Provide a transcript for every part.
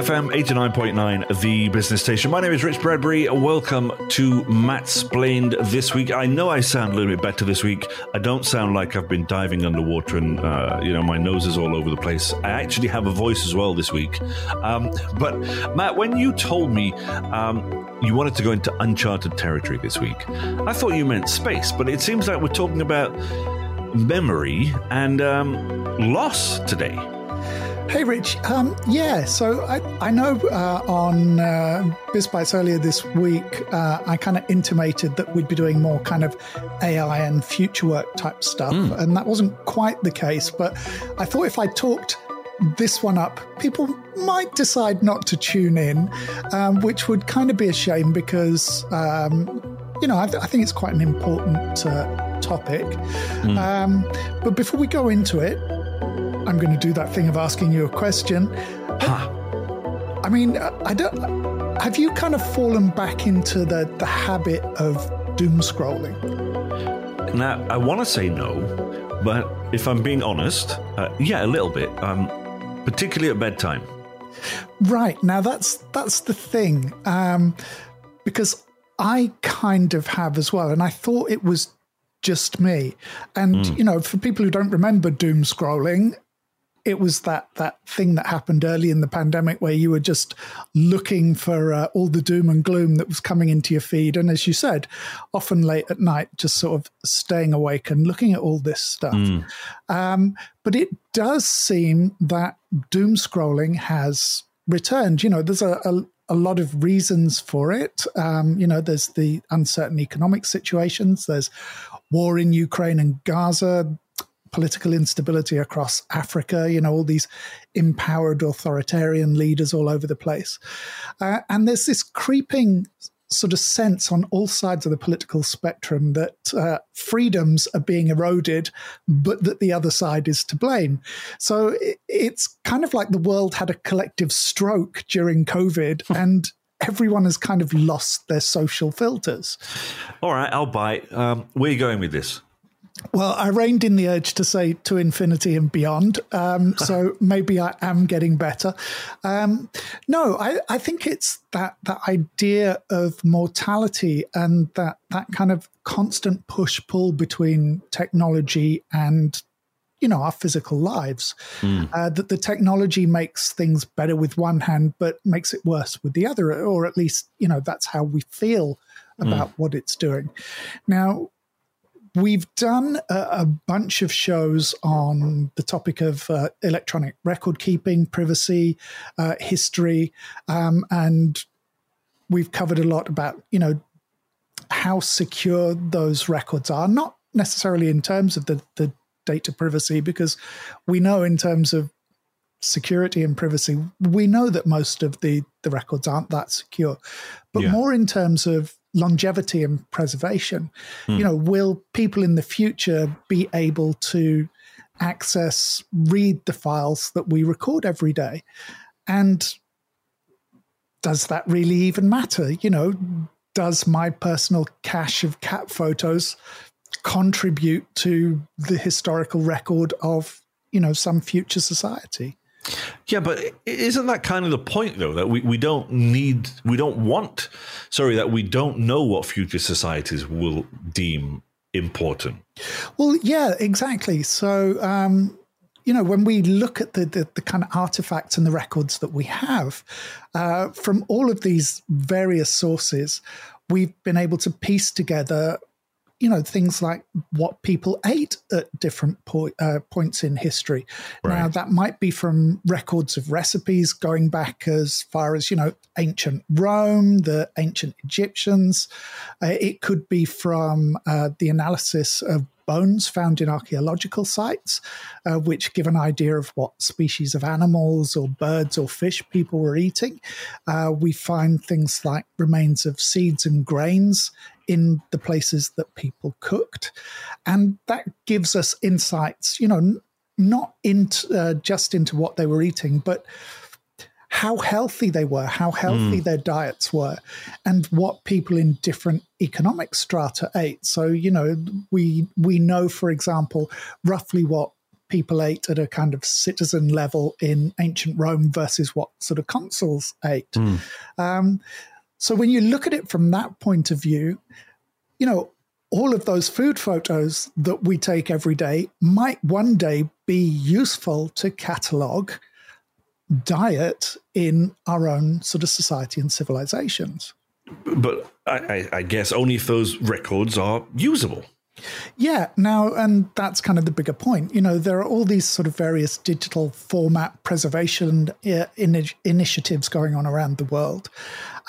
BFM 89.9, the business station. My name is Rich Bradbury. Welcome to Mattsplained this week. I know I sound a little bit better this week. I don't sound like I've been diving underwater and, uh, you know, my nose is all over the place. I actually have a voice as well this week. Um, but, Matt, when you told me um, you wanted to go into uncharted territory this week, I thought you meant space, but it seems like we're talking about memory and um, loss today. Hey, Rich. Um, yeah, so I, I know uh, on uh, BizBytes earlier this week, uh, I kind of intimated that we'd be doing more kind of AI and future work type stuff. Mm. And that wasn't quite the case. But I thought if I talked this one up, people might decide not to tune in, um, which would kind of be a shame because, um, you know, I, th- I, think it's quite an important uh, topic. Mm. Um, but before we go into it, I'm going to do that thing of asking you a question. Huh. I mean, I don't. Have you kind of fallen back into the the habit of doom scrolling? Now, I want to say no, but if I'm being honest, uh, yeah, a little bit. Um, particularly at bedtime. Right now, that's that's the thing, um, because I kind of have as well, and I thought it was just me. And mm. you know, for people who don't remember doom scrolling, it was that that thing that happened early in the pandemic where you were just looking for uh, all the doom and gloom that was coming into your feed. And as you said often late at night just sort of staying awake and looking at all this stuff. Mm. um, but it does seem that doom scrolling has returned. You know there's a, a a lot of reasons for it. Um, you know, there's the uncertain economic situations, there's war in Ukraine and Gaza, political instability across Africa, you know, all these empowered authoritarian leaders all over the place. Uh, and there's this creeping sort of sense on all sides of the political spectrum that uh, freedoms are being eroded, but that the other side is to blame. So it's kind of like the world had a collective stroke during COVID and everyone has kind of lost their social filters. All right, I'll bite. Um, where are you going with this? Well, I reined in the urge to say to infinity and beyond. Um, so maybe I am getting better. Um, no, I, I, think it's that that idea of mortality and that that kind of constant push pull between technology and you know our physical lives. Mm. Uh, that the technology makes things better with one hand, but makes it worse with the other, or at least you know that's how we feel about mm. what it's doing. Now We've done a, a, bunch of shows on the topic of uh, electronic record keeping, privacy, uh, history, um, and we've covered a lot about, you know, how secure those records are, not necessarily in terms of the, the data privacy, because we know in terms of security and privacy, we know that most of the, the records aren't that secure, but yeah. more in terms of longevity and preservation. Hmm. You know, will people in the future be able to access, read the files that we record every day? And does that really even matter? You know, does my personal cache of cat photos contribute to the historical record of, you know, some future society? Yeah, but isn't that kind of the point, though, that we, we don't need, we don't want, sorry, that we don't know what future societies will deem important? Well, yeah, exactly. So, um, you know, when we look at the, the, the, kind of artifacts and the records that we have uh, from all of these various sources, we've been able to piece together you know things like what people ate at different po- uh, points in history. Right. Now that might be from records of recipes going back as far as you know ancient Rome, the ancient Egyptians. Uh, it could be from uh, the analysis of bones found in archaeological sites, uh, which give an idea of what species of animals or birds or fish people were eating. Uh, we find things like remains of seeds and grains in the places that people cooked. And that gives us insights, you know, not into, uh, just into what they were eating, but how healthy they were, how healthy mm. their diets were, and what people in different economic strata ate. So, you know, we we know, for example, roughly what people ate at a kind of citizen level in ancient Rome versus what sort of consuls ate. Mm. Um, so when you look at it from that point of view, you know, all of those food photos that we take every day might one day be useful to catalog diet in our own sort of society and civilizations. But I, I guess only if those records are usable. Yeah, now, and that's kind of the bigger point. You know, there are all these sort of various digital format preservation uh, in- initiatives going on around the world.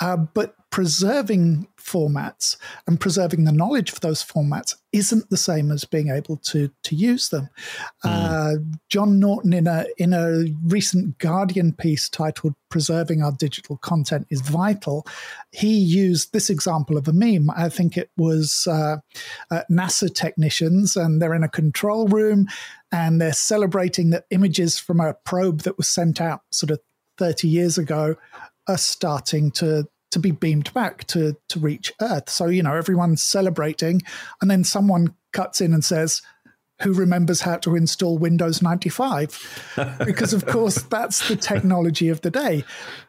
Uh, but preserving formats and preserving the knowledge for those formats isn't the same as being able to to use them. Mm. Uh, John Naughton in a in a recent Guardian piece titled "Preserving Our Digital Content is Vital," he used this example of a meme. I think it was uh, uh, NASA technicians, and they're in a control room, and they're celebrating that images from a probe that was sent out sort of 30 years ago are starting to to be beamed back to to reach Earth. So you know everyone's celebrating, and then someone cuts in and says, "Who remembers how to install Windows 95?" because of course that's the technology of the day.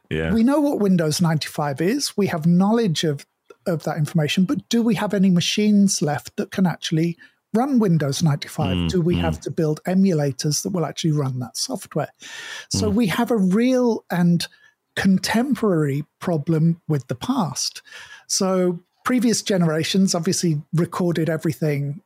Yeah. We know what Windows 95 is. We have knowledge of of that information, but do we have any machines left that can actually run Windows 95? Mm, do we mm. have to build emulators that will actually run that software? So mm. we have a real and contemporary problem with the past. So previous generations obviously recorded everything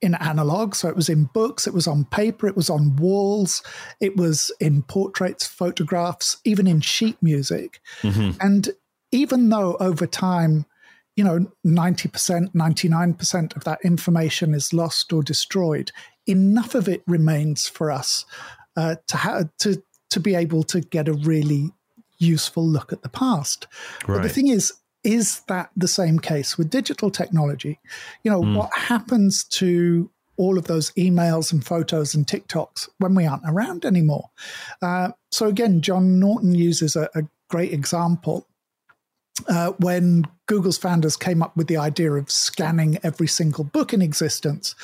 in analog. So it was in books, it was on paper, it was on walls, it was in portraits, photographs, even in sheet music. Mm-hmm. And even though over time, you know, 90%, 99% of that information is lost or destroyed, enough of it remains for us uh, to, ha- to, to be able to get a really useful look at the past. Right. But the thing is, is that the same case with digital technology? You know, mm. what happens to all of those emails and photos and TikToks when we aren't around anymore? Uh, so, again, John Naughton uses a, a great example. Uh, when Google's founders came up with the idea of scanning every single book in existence,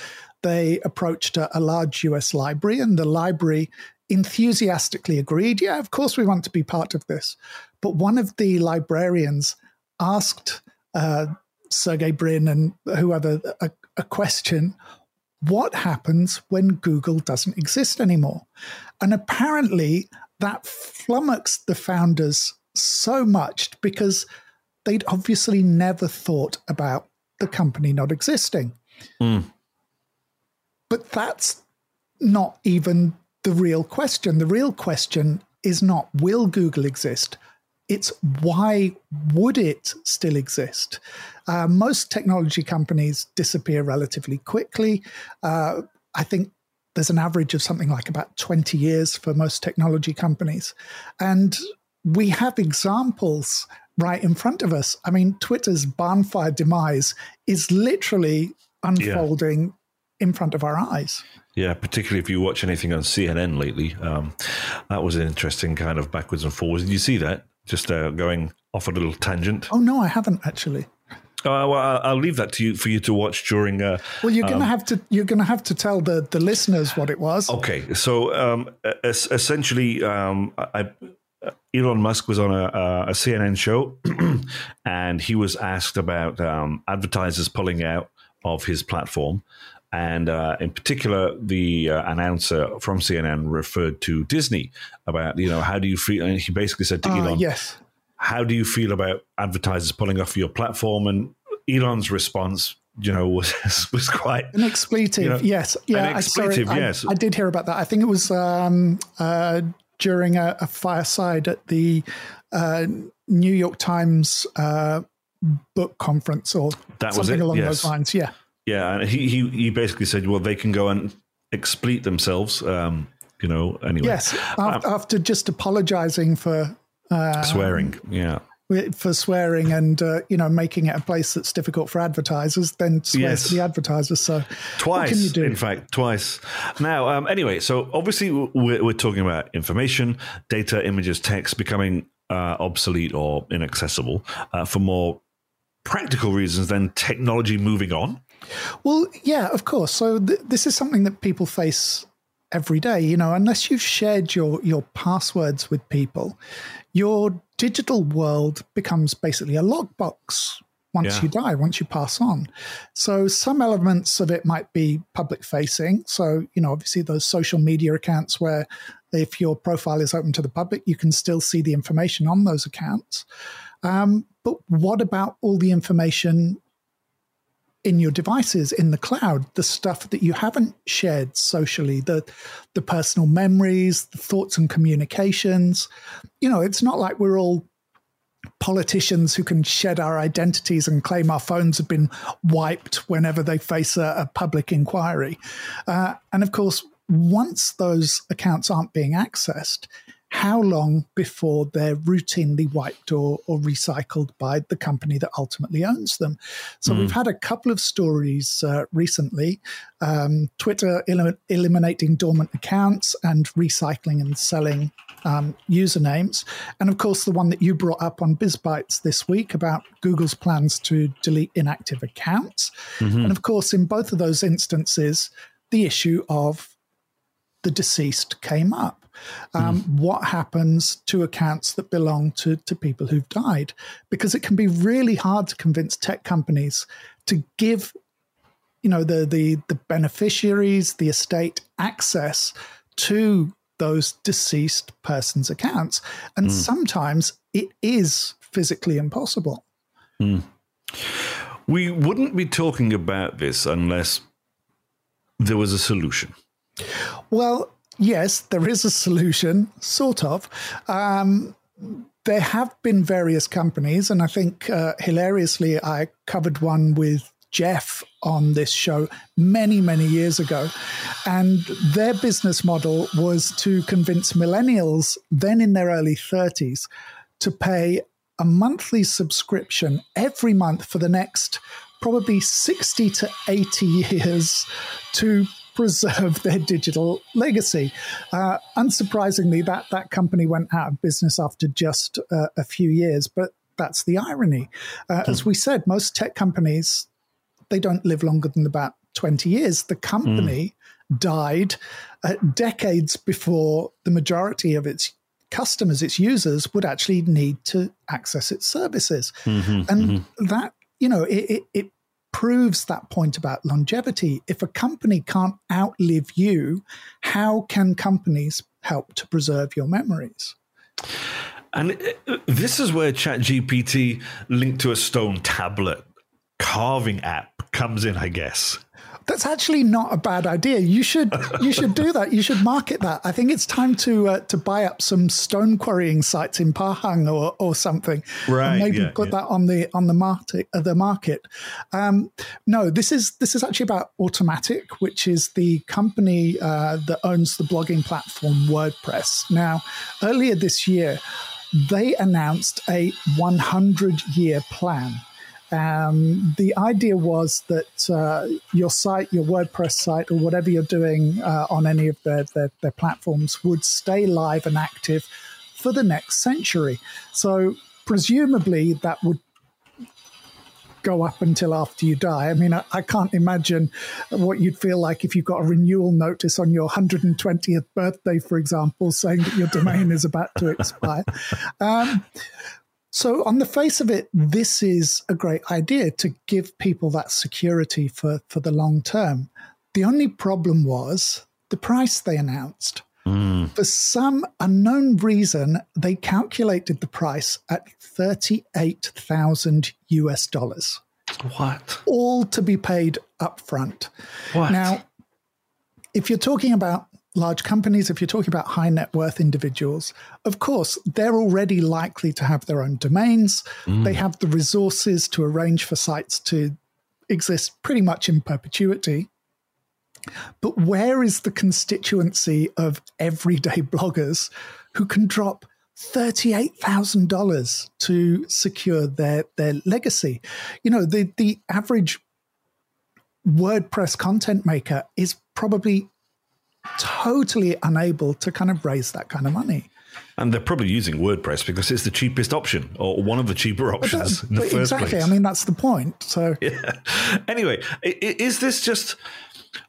they approached a, a large US library, and the library enthusiastically agreed, yeah, of course we want to be part of this. But one of the librarians asked uh, Sergey Brin and whoever a, a question what happens when Google doesn't exist anymore? And apparently that flummoxed the founders so much because they'd obviously never thought about the company not existing. Mm. But that's not even the real question. The real question is not will Google exist? It's why would it still exist? Uh, most technology companies disappear relatively quickly. Uh, I think there's an average of something like about 20 years for most technology companies. And we have examples right in front of us. I mean, Twitter's barnfire demise is literally unfolding yeah. In front of our eyes. Yeah, particularly if you watch anything on CNN lately. Um, that was an interesting kind of backwards and forwards. Did you see that? Just uh, going off a little tangent. Oh no, I haven't actually. Uh, well, I'll leave that to you for you to watch during. Uh, well, you're gonna um, have to you're gonna have to tell the the listeners what it was. Okay, so um, essentially, um, I, Elon Musk was on a, a CNN show, and he was asked about um, advertisers pulling out of his platform, and uh, in particular, the uh, announcer from CNN referred to Disney about, you know, how do you feel? And he basically said to uh, Elon, yes. How do you feel about advertisers pulling off your platform? And Elon's response, you know, was was quite an expletive. You know, yes, yeah, an expletive. Sorry, yes, I, I, did hear about that. I think it was um, uh, during a, a, fireside at the uh, New York Times uh, book conference or that something along yes. those lines. Yeah. Yeah, and he, he he basically said, well, they can go and explete themselves. Um, you know, anyway. Yes, after, um, after just apologizing for uh, swearing. Yeah. for swearing and uh, you know making it a place that's difficult for advertisers, then swear Yes. to the advertisers. So Twice, what can you do? in fact, twice. Now, um, anyway, so obviously we're, we're talking about information, data, images, text becoming uh, obsolete or inaccessible uh, for more practical reasons than technology moving on. Well, yeah, of course. So th- this is something that people face every day. You know, unless you've shared your your passwords with people, your digital world becomes basically a lockbox once Yeah. you die, once you pass on. So some elements of it might be public facing. So, you know, obviously those social media accounts where if your profile is open to the public, you can still see the information on those accounts. Um, but what about all the information in your devices in the cloud the stuff that you haven't shared socially the the personal memories the thoughts and communications. You know it's not like we're all politicians who can shed our identities and claim our phones have been wiped whenever they face a, a public inquiry. Uh, and of course once those accounts aren't being accessed how long before they're routinely wiped or, or recycled by the company that ultimately owns them. So we've had a couple of stories uh, recently um, Twitter elim- eliminating dormant accounts and recycling and selling um, usernames. And of course, the one that you brought up on BizBytes this week about Google's plans to delete inactive accounts. And of course, in both of those instances, the issue of the deceased came up. Um, hmm. What happens to accounts that belong to, to people who've died? Because it can be really hard to convince tech companies to give, you know, the the the beneficiaries, the estate access to those deceased persons' accounts, and hmm. sometimes it is physically impossible. Hmm. We wouldn't be talking about this unless there was a solution. Well, yes, there is a solution, sort of. Um, there have been various companies, and I think uh, hilariously, I covered one with Jeff on this show many, many years ago. And their business model was to convince millennials, then in their early 30s, to pay a monthly subscription every month for the next probably 60 to 80 years to preserve their digital legacy. Uh, unsurprisingly, that, that company went out of business after just uh, a few years, but that's the irony. Uh, As we said, most tech companies, they don't live longer than about 20 years. The company died uh, decades before the majority of its customers, its users, would actually need to access its services. and that, you know, it, it, it proves that point about longevity. If a company can't outlive you, how can companies help to preserve your memories? And uh, this is where ChatGPT linked to a stone tablet carving app comes in, I guess. That's actually not a bad idea. You should you should do that. You should market that. I think it's time to uh, to buy up some stone quarrying sites in Pahang or, or something, Right, And maybe yeah, put yeah. that on the on the market. Uh, the market. Um, no, this is this is actually about Automattic, which is the company uh, that owns the blogging platform WordPress. Now, earlier this year, they announced a 100 year plan. Um, the idea was that uh, your site, your WordPress site, or whatever you're doing uh, on any of their, their, their platforms would stay live and active for the next century. So, presumably, that would go up until after you die. I mean, I, I can't imagine what you'd feel like if you got a renewal notice on your 120th birthday, for example, saying that your domain is about to expire. Um, so, on the face of it, this is a great idea to give people that security for, for the long term. The only problem was the price they announced. Hmm. For some unknown reason, they calculated the price at 38,000 US dollars, What? all to be paid upfront. What? Now, if you're talking about large companies, if you're talking about high net worth individuals, of course, they're already likely to have their own domains. Mm. They have the resources to arrange for sites to exist pretty much in perpetuity. But where is the constituency of everyday bloggers who can drop $38,000 to secure their, their legacy. You know, the, the average WordPress content maker is probably totally unable to kind of raise that kind of money. And they're probably using WordPress because it's the cheapest option or one of the cheaper options in the first exactly. place. I mean, that's the point. So, yeah. Anyway, is this just,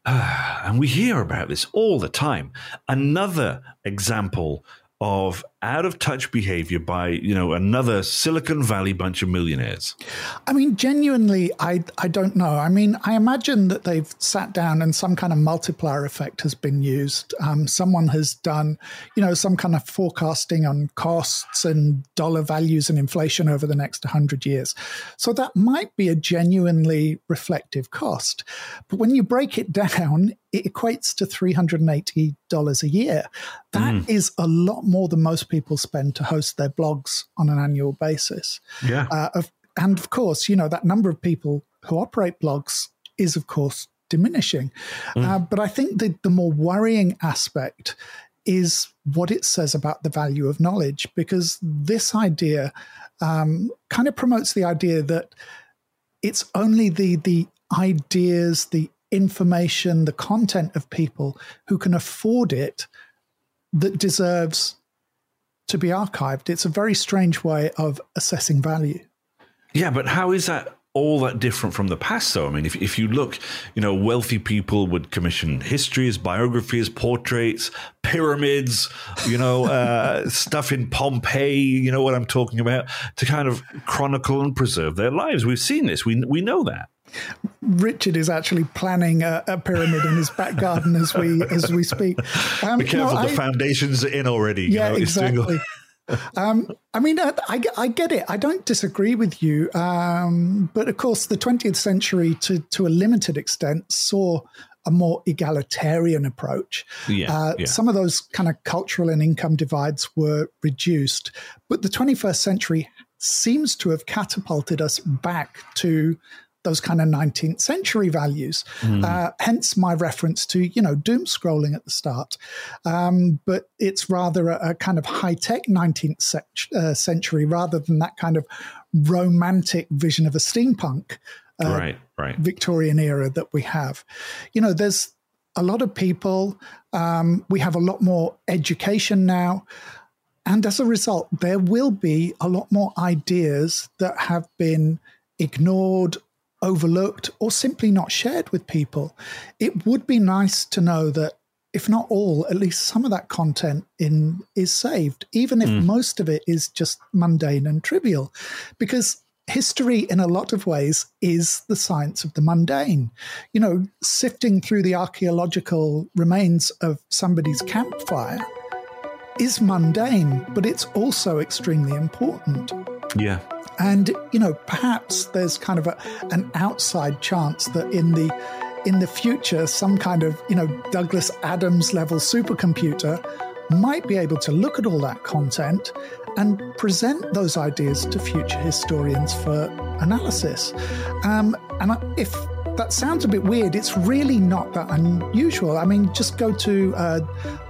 uh, and we hear about this all the time, another example of out of touch behavior by you know another Silicon Valley bunch of millionaires? I mean, genuinely, I I don't know. I mean, I imagine that they've sat down and some kind of multiplier effect has been used. Um, someone has done, you know, some kind of forecasting on costs and dollar values and inflation over the next hundred years. So that might be a genuinely reflective cost. But when you break it down, it equates to $380 a year. That mm. is a lot more than most people spend to host their blogs on an annual basis. Yeah. Uh, of, and of course, you know, that number of people who operate blogs is, of course, diminishing. Mm. Uh, but I think the, the more worrying aspect is what it says about the value of knowledge, because this idea um, kind of promotes the idea that it's only the the ideas, the information, the content of people who can afford it that deserves to be archived. It's a very strange way of assessing value. Yeah, but how is that all that different from the past, though? I mean, if, if you look, you know, wealthy people would commission histories, biographies, portraits, pyramids, you know, uh, stuff in Pompeii, you know what I'm talking about, to kind of chronicle and preserve their lives. We've seen this, we, we know that. Richard is actually planning a, a, pyramid in his back garden as we as we speak. Um, Be careful, no, the I, foundation's in already. Yeah, you know, exactly. um, I mean, I, I, I, get it. I don't disagree with you. Um, but of course, the 20th century, to, to a limited extent, saw a more egalitarian approach. Yeah, uh, yeah. Some of those kind of cultural and income divides were reduced. But the 21st century seems to have catapulted us back to those kind of 19th century values. Mm. Uh, hence my reference to, you know, doom scrolling at the start. Um, but it's rather a, a kind of high tech 19th se- uh, century rather than that kind of romantic vision of a steampunk uh, right, right. Victorian era that we have. You know, there's a lot of people, um, we have a lot more education now. And as a result, there will be a lot more ideas that have been ignored overlooked or simply not shared with people. It would be nice to know that if not all, at least some of that content in is saved, even if mm. most of it is just mundane and trivial. Because history in a lot of ways is the science of the mundane. You know, sifting through the archaeological remains of somebody's campfire is mundane, but it's also extremely important. Yeah. And, you know, perhaps there's kind of a, an outside chance that in the in the future, some kind of, you know, Douglas Adams level supercomputer might be able to look at all that content and present those ideas to future historians for analysis. Um, and if that sounds a bit weird, it's really not that unusual. I mean, just go to uh,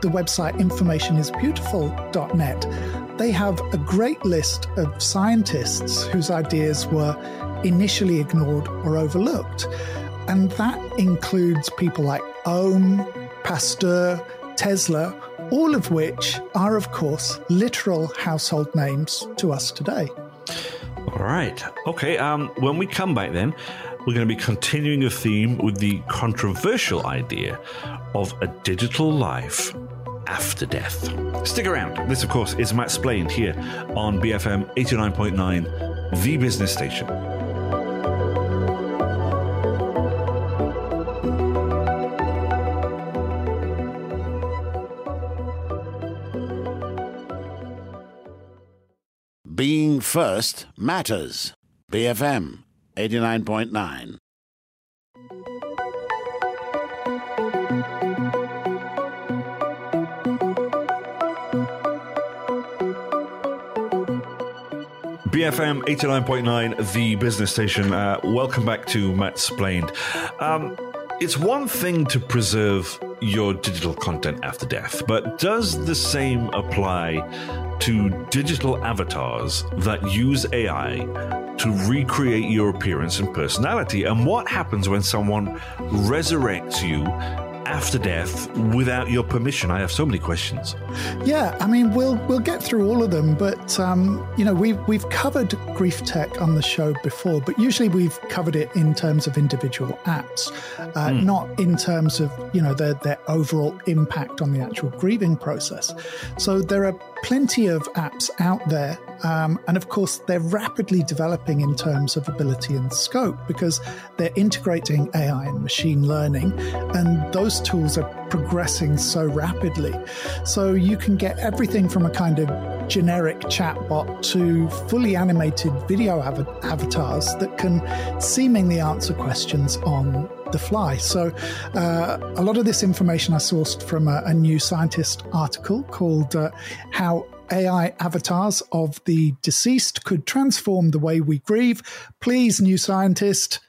the website informationisbeautiful.net they have a great list of scientists whose ideas were initially ignored or overlooked. And that includes people like Ohm, Pasteur, Tesla, all of which are, of course, literal household names to us today. All right. Okay. Um, when we come back, then, we're going to be continuing a theme with the controversial idea of a digital life after death. Stick around. This, of course, is Mattsplained here on BFM 89.9, the business station. Being first matters. BFM 89.9. BFM 89.9, the business station. Uh, welcome back to Mattsplained. Um, it's one thing to preserve your digital content after death, but does the same apply to digital avatars that use AI to recreate your appearance and personality? And what happens when someone resurrects you after death without your permission? I have so many questions. Yeah, I mean, we'll we'll get through all of them, but um, you know, we've we've covered grief tech on the show before, but usually we've covered it in terms of individual apps, uh, mm. not in terms of you know their their overall impact on the actual grieving process. So there are plenty of apps out there. Um, and of course, they're rapidly developing in terms of ability and scope because they're integrating AI and machine learning, and those tools are progressing so rapidly. So you can get everything from a kind of generic chatbot to fully animated video av- avatars that can seemingly answer questions on the fly. So, uh, a lot of this information I sourced from a, a New Scientist article called uh, How AI avatars of the deceased could transform the way we grieve. Please, New Scientist,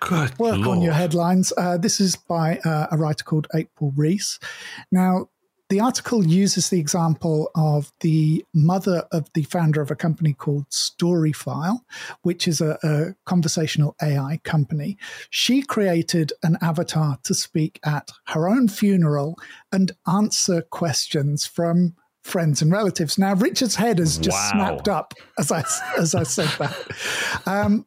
Good work Lord. on your headlines. Uh, this is by uh, a writer called April Reese. Now, the article uses the example of the mother of the founder of a company called Storyfile, which is a, a, conversational AI company. She created an avatar to speak at her own funeral and answer questions from friends and relatives. Now, Richard's head has just Wow. snapped up as I as I said that. Um,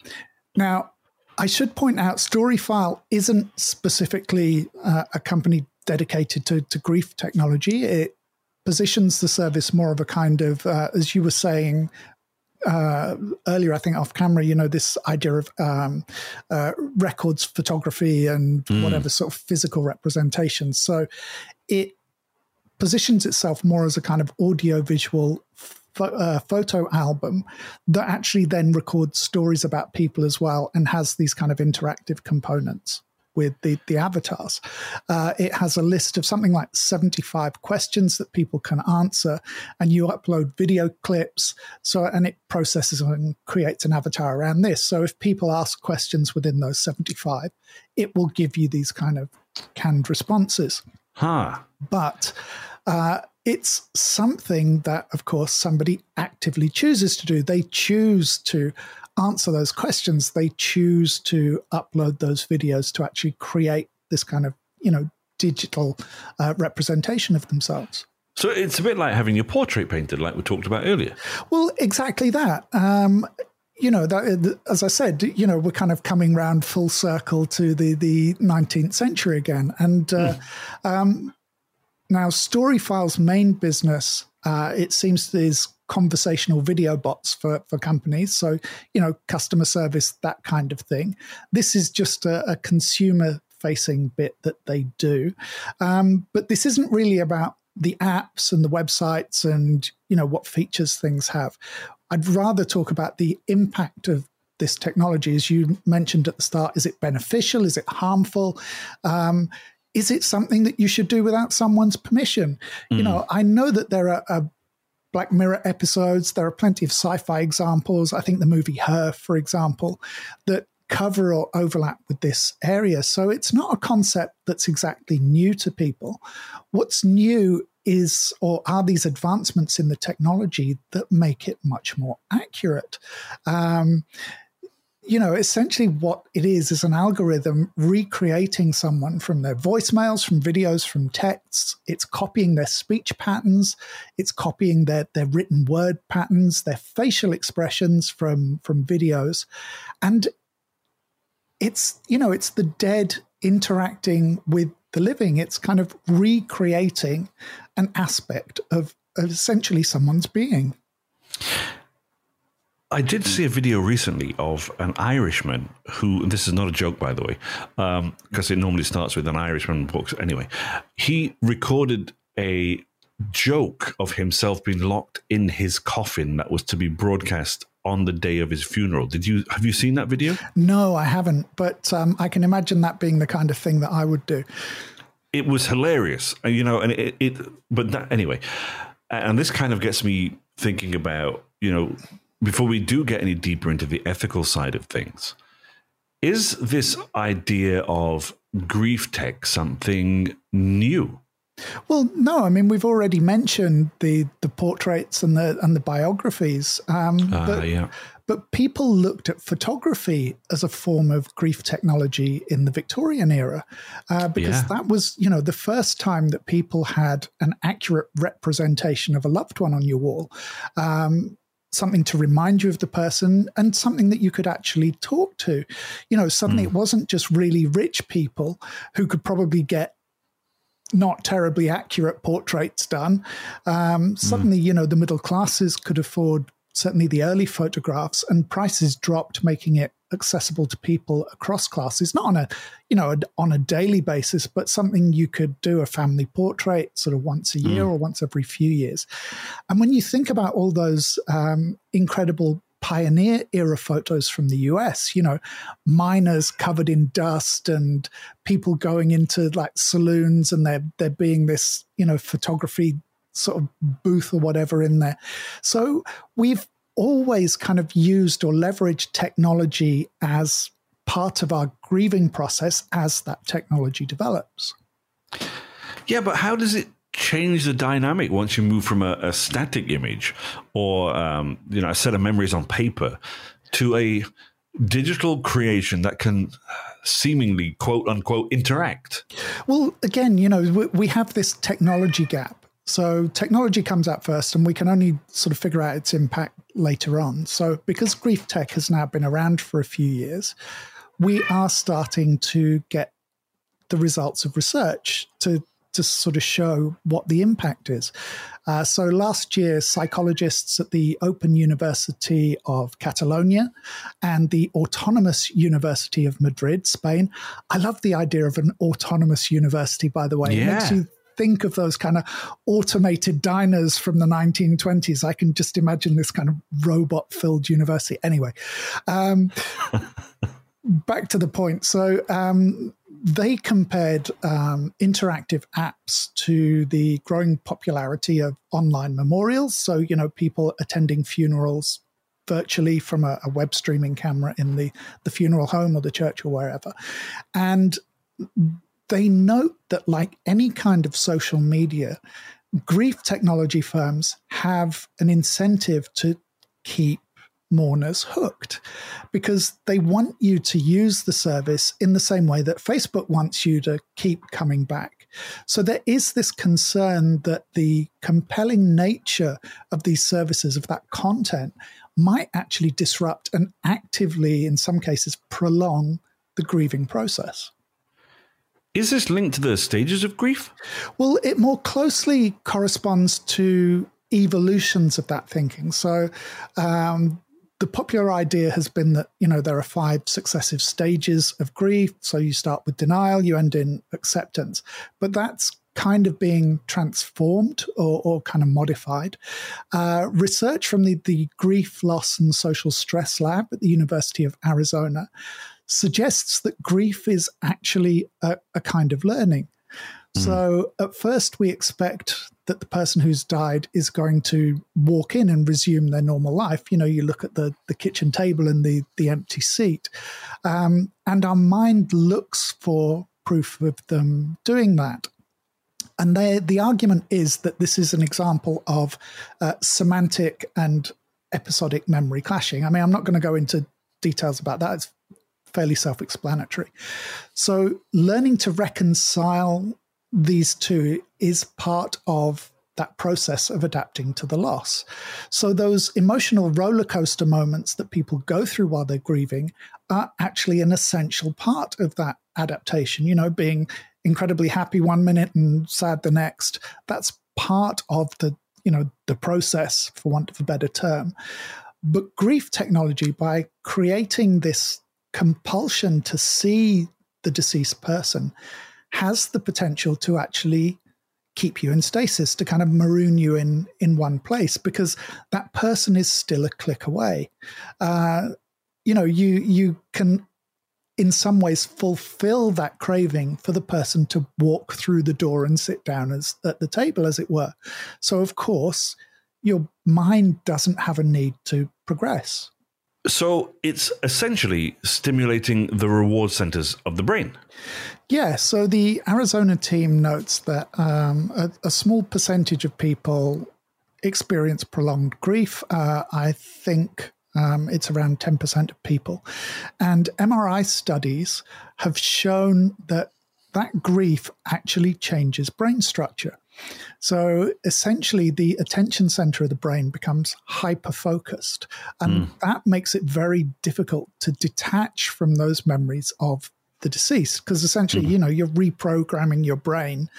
now, I should point out, Storyfile isn't specifically uh, a company dedicated to, to grief technology. It positions the service more of a kind of, uh, as you were saying uh, earlier, I think off camera, you know, this idea of um, uh, records photography and whatever sort of physical representation. So it positions itself more as a kind of audio visual uh, photo album that actually then records stories about people as well and has these kind of interactive components with the, the avatars. Uh, it has a list of something like 75 questions that people can answer, and you upload video clips. So, and it processes and creates an avatar around this. So, if people ask questions within those 75, it will give you these kind of canned responses Huh. but uh, it's something that, of course, somebody actively chooses to do. They choose to answer those questions. They choose to upload those videos to actually create this kind of, you know, digital uh, representation of themselves. So it's a bit like having your portrait painted, like we talked about earlier. Well, exactly that. Um, you know, that, as I said, you know, we're kind of coming round full circle to the, the 19th century again. And uh, um, now, Storyfile's main business, uh, it seems, there's conversational video bots for, for companies. So, you know, customer service, that kind of thing. This is just a, a consumer facing bit that they do. Um, but this isn't really about the apps and the websites and, you know, what features things have. I'd rather talk about the impact of this technology, as you mentioned at the start. Is it beneficial? Is it harmful? Um, is it something that you should do without someone's permission? You know, I know that there are, are Black Mirror episodes. There are plenty of sci-fi examples. I think the movie Her, for example, that cover or overlap with this area. So it's not a concept that's exactly new to people. What's new is or are these advancements in the technology that make it much more accurate. Um, you know, essentially what it is is an algorithm recreating someone from their voicemails, from videos, from texts. It's copying their speech patterns. It's copying their, their written word patterns, their facial expressions from, from videos. And it's, you know, it's the dead interacting with the living. It's kind of recreating an aspect of, of essentially someone's being. I did see a video recently of an Irishman who, and this is not a joke, by the way, because it normally starts with an Irishman books. Anyway, he recorded a joke of himself being locked in his coffin that was to be broadcast on the day of his funeral. Did you have you seen that video? No, I haven't, but um, I can imagine that being the kind of thing that I would do. It was hilarious, uh, you know, and it, it but that anyway, and this kind of gets me thinking about, you know, before we do get any deeper into the ethical side of things, Is this idea of grief tech something new? Well, no. I mean, we've already mentioned the the portraits and the and the biographies. Um, uh, but, yeah. but people looked at photography as a form of grief technology in the Victorian era, uh, because Yeah. that was, you know, the first time that people had an accurate representation of a loved one on your wall. Um, something to remind you of the person and something that you could actually talk to. You know, suddenly it wasn't just really rich people who could probably get not terribly accurate portraits done. Um, suddenly, you know, the middle classes could afford certainly the early photographs, and prices dropped, making it accessible to people across classes, not on a, you know, a, on a daily basis, but something you could do a family portrait sort of once a year or once every few years. And when you think about all those um, incredible pioneer era photos from the US, you know, miners covered in dust and people going into like saloons and there there being this, you know, photography sort of booth or whatever in there. So we've always kind of used or leveraged technology as part of our grieving process as that technology develops. Yeah, but how does it change the dynamic once you move from a, a static image or um, you know a set of memories on paper to a digital creation that can seemingly quote unquote interact? Well, again, you know, we, we have this technology gap. So technology comes out first, and we can only sort of figure out its impact later on. So because grief tech has now been around for a few years, we are starting to get the results of research to to sort of show what the impact is. Uh, so last year, psychologists at the Open University of Catalonia and the Autonomous University of Madrid, Spain. I love the idea of an autonomous university, by the way. It makes Yeah. you think of those kind of automated diners from the 1920s. I can just imagine this kind of robot filled university. Anyway, um, back to the point. So um, they compared um, interactive apps to the growing popularity of online memorials. So, you know, people attending funerals virtually from a, a web streaming camera in the, the funeral home or the church or wherever. And they note that, like any kind of social media, grief technology firms have an incentive to keep mourners hooked because they want you to use the service in the same way that Facebook wants you to keep coming back. So there is this concern that the compelling nature of these services, of that content, might actually disrupt and actively, in some cases, prolong the grieving process. Is this linked to the stages of grief? Well, it more closely corresponds to evolutions of that thinking. So, um, the popular idea has been that you know there are five successive stages of grief. So you start with denial, you end in acceptance, but that's kind of being transformed or, or kind of modified. Uh, research from the, the Grief, Loss, and Social Stress Lab at the University of Arizona suggests that grief is actually a, a kind of learning. So at first, we expect that the person who's died is going to walk in and resume their normal life. You know, you look at the the kitchen table and the the empty seat, um, and our mind looks for proof of them doing that. And they, the argument is that this is an example of uh, semantic and episodic memory clashing. I mean, I'm not going to go into details about that. It's fairly self explanatory. So, learning to reconcile these two is part of that process of adapting to the loss. So, those emotional roller coaster moments that people go through while they're grieving are actually an essential part of that adaptation. You know, being incredibly happy one minute and sad the next. That's part of the you know the process, for want of a better term. But grief technology, by creating this compulsion to see the deceased person, has the potential to actually keep you in stasis, to kind of maroon you in in one place, because that person is still a click away. Uh, you know, you you can in some ways fulfill that craving for the person to walk through the door and sit down as at the table as it were so of course your mind doesn't have a need to progress So it's essentially stimulating the reward centers of the brain. Yeah, so the Arizona team notes that um, a, a, small percentage of people experience prolonged grief. Uh, I think um, it's around 10% of people. And MRI studies have shown that that grief actually changes brain structure. So essentially, the attention center of the brain becomes hyper focused, and mm. that makes it very difficult to detach from those memories of the deceased because essentially, mm. you know, you're reprogramming your brain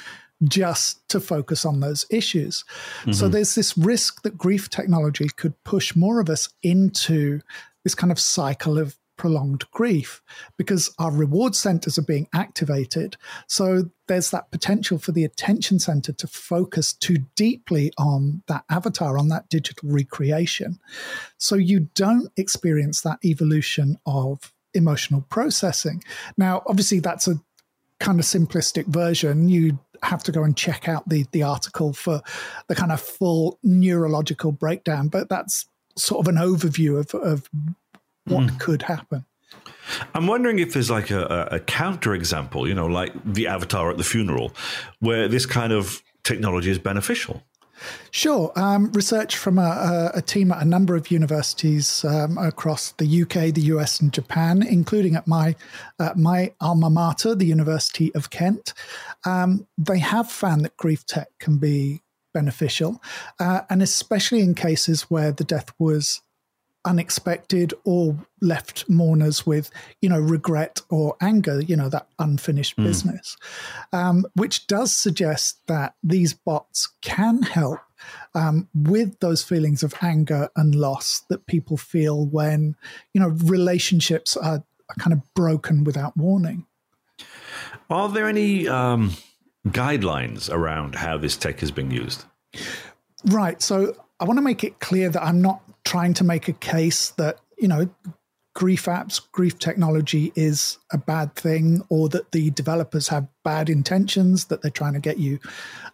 just to focus on those issues. Mm-hmm. So there's this risk that grief technology could push more of us into this kind of cycle of prolonged grief because our reward centers are being activated. So there's that potential for the attention center to focus too deeply on that avatar, on that digital recreation. So you don't experience that evolution of emotional processing. Now, obviously, that's a kind of simplistic version. You have to go and check out the the article for the kind of full neurological breakdown, but that's sort of an overview of, of what mm. could happen. I'm wondering if there's like a, a counter example, you know, like the avatar at the funeral, where this kind of technology is beneficial. Sure. Um, research from a, a, team at a number of universities um, across the UK, the US, and Japan, including at my uh, my alma mater, the University of Kent. Um, they have found that grief tech can be beneficial, uh, and especially in cases where the death was unexpected or left mourners with, you know, regret or anger, you know, that unfinished mm. business, um, which does suggest that these bots can help um, with those feelings of anger and loss that people feel when, you know, relationships are, are kind of broken without warning. Are there any um, guidelines around how this tech is being used? Right. So I want to make it clear that I'm not trying to make a case that, you know, grief apps, grief technology is a bad thing, or that the developers have bad intentions, that they're trying to get you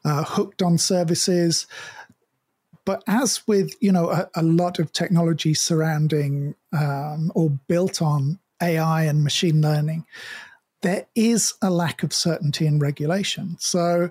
uh, hooked on services. But as with, you know, a, a lot of technology surrounding um, or built on AI and machine learning, there is a lack of certainty in regulation. So,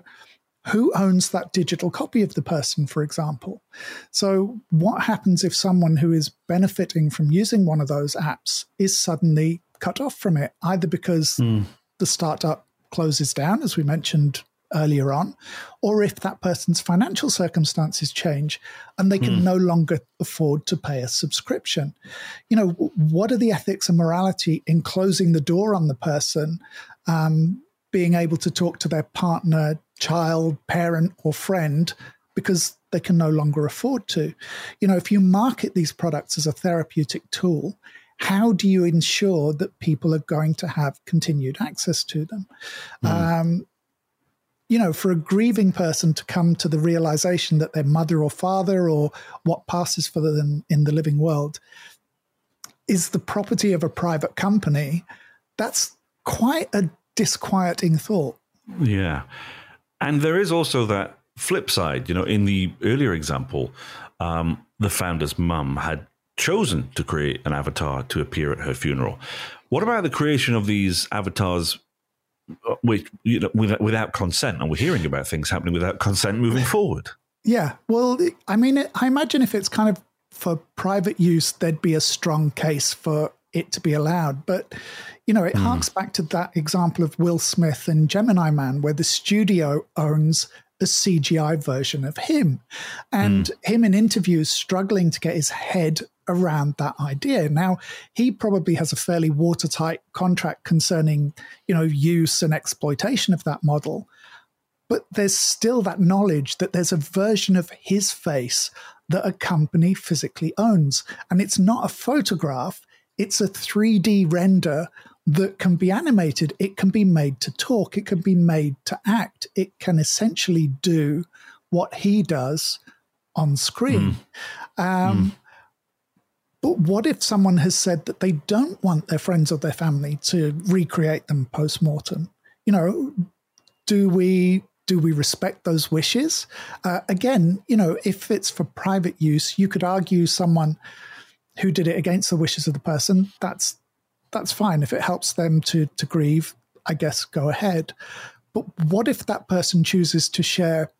who owns that digital copy of the person, for example? So, what happens if someone who is benefiting from using one of those apps is suddenly cut off from it, either because mm. the startup closes down, as we mentioned earlier on, or if that person's financial circumstances change and they can mm. no longer afford to pay a subscription. You know, what are the ethics and morality in closing the door on the person um, being able to talk to their partner, child, parent, or friend because they can no longer afford to. You know, if you market these products as a therapeutic tool, how do you ensure that people are going to have continued access to them? Mm. Um, you know, for a grieving person to come to the realization that their mother or father or what passes for them in the living world is the property of a private company, that's quite a disquieting thought. Yeah. And there is also that flip side. You know, in the earlier example, um, the founder's mum had chosen to create an avatar to appear at her funeral. What about the creation of these avatars uh, which, you know, without, without consent? And we're hearing about things happening without consent moving forward. Yeah. Well, I mean, I imagine if it's kind of for private use, there'd be a strong case for it to be allowed. But, you know, it mm. harks back to that example of Will Smith and Gemini Man, where the studio owns a CGI version of him. And mm. him in interviews struggling to get his head around that idea. Now, he probably has a fairly watertight contract concerning, you know, use and exploitation of that model. But there's still that knowledge that there's a version of his face that a company physically owns. And it's not a photograph, it's a 3D render that can be animated. It can be made to talk. It can be made to act. It can essentially do what he does on screen. Mm. Um, mm. But what if someone has said that they don't want their friends or their family to recreate them post mortem? You know, do we do we respect those wishes? Uh, again, you know, if it's for private use, you could argue someone who did it against the wishes of the person, that's that's fine. If it helps them to to grieve, I guess go ahead. But what if that person chooses to share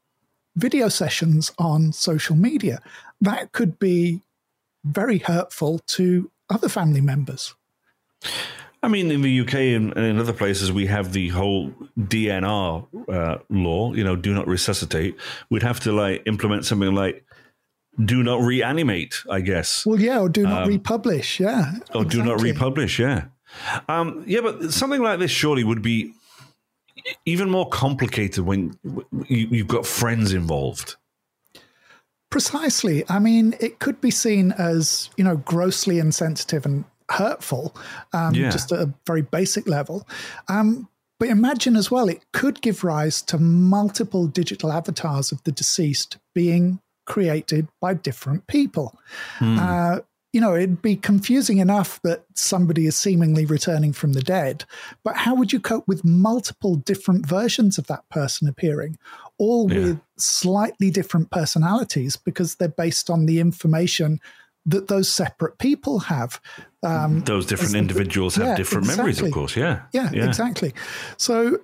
video sessions on social media? That could be very hurtful to other family members. I mean, in the UK and, in other places, we have the whole DNR uh, law. You know, do not resuscitate. We'd have to like implement something like do not reanimate. I guess. Well, yeah, or do not um, republish. Yeah, or exactly. do not republish. Yeah, um, yeah, but something like this surely would be even more complicated when you've got friends involved. Precisely. I mean, it could be seen as you know grossly insensitive and hurtful, um, yeah. just at a very basic level. Um, but imagine as well, it could give rise to multiple digital avatars of the deceased being created by different people. Mm. Uh, you know, it'd be confusing enough that somebody is seemingly returning from the dead, but how would you cope with multiple different versions of that person appearing, all yeah. with slightly different personalities because they're based on the information that those separate people have. Um, those different individuals have yeah, different exactly. memories, of course. Yeah. yeah. yeah. exactly. So,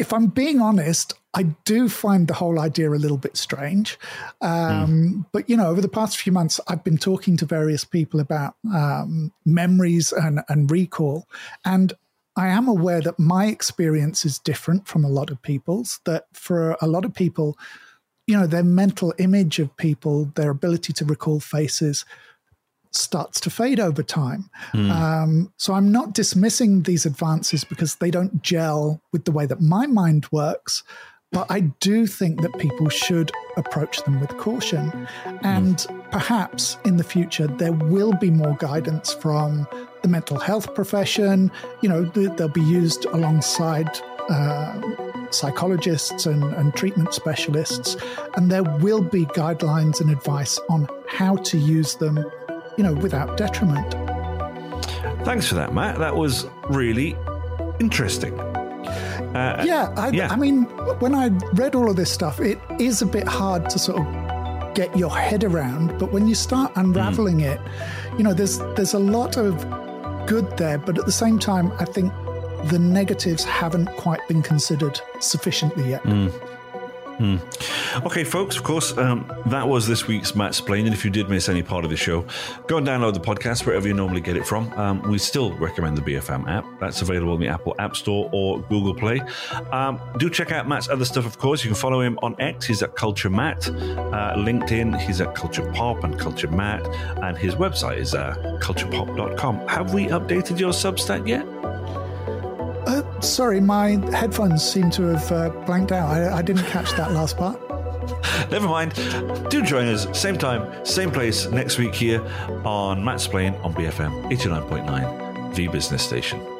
if I'm being honest, I do find the whole idea a little bit strange. Um, mm. But, you know, over the past few months, I've been talking to various people about um, memories and, and recall. And I am aware that my experience is different from a lot of people's, that for a lot of people, you know, their mental image of people, their ability to recall faces starts to fade over time. Mm. Um, so I'm not dismissing these advances because they don't gel with the way that my mind works. But I do think that people should approach them with caution. And mm. perhaps in the future, there will be more guidance from the mental health profession. You know, they'll be used alongside uh, psychologists and, and treatment specialists, and there will be guidelines and advice on how to use them, you know, without detriment. Thanks for that, Matt. That was really interesting. Uh, yeah, I, yeah, I mean, when I read all of this stuff, it is a bit hard to sort of get your head around. But when you start unraveling mm. it, you know, there's there's a lot of good there, but at the same time, I think the negatives haven't quite been considered sufficiently yet. Mm. Mm. Okay, folks, of course, um, that was this week's Mattsplained. And if you did miss any part of the show, go and download the podcast wherever you normally get it from. Um, we still recommend the BFM app. That's available in the Apple App Store or Google Play. Um, do check out Matt's other stuff, of course. You can follow him on X. He's at Culture Matt. Uh, LinkedIn, he's at Culture Pop and Culture Matt. And his website is uh, culturepop.com. Have we updated your Substack yet? Uh, sorry, my headphones seem to have uh, blanked out. I, I didn't catch that last part. Never mind. Do join us, same time, same place next week here on Mattsplained on BFM 89.9, the business station.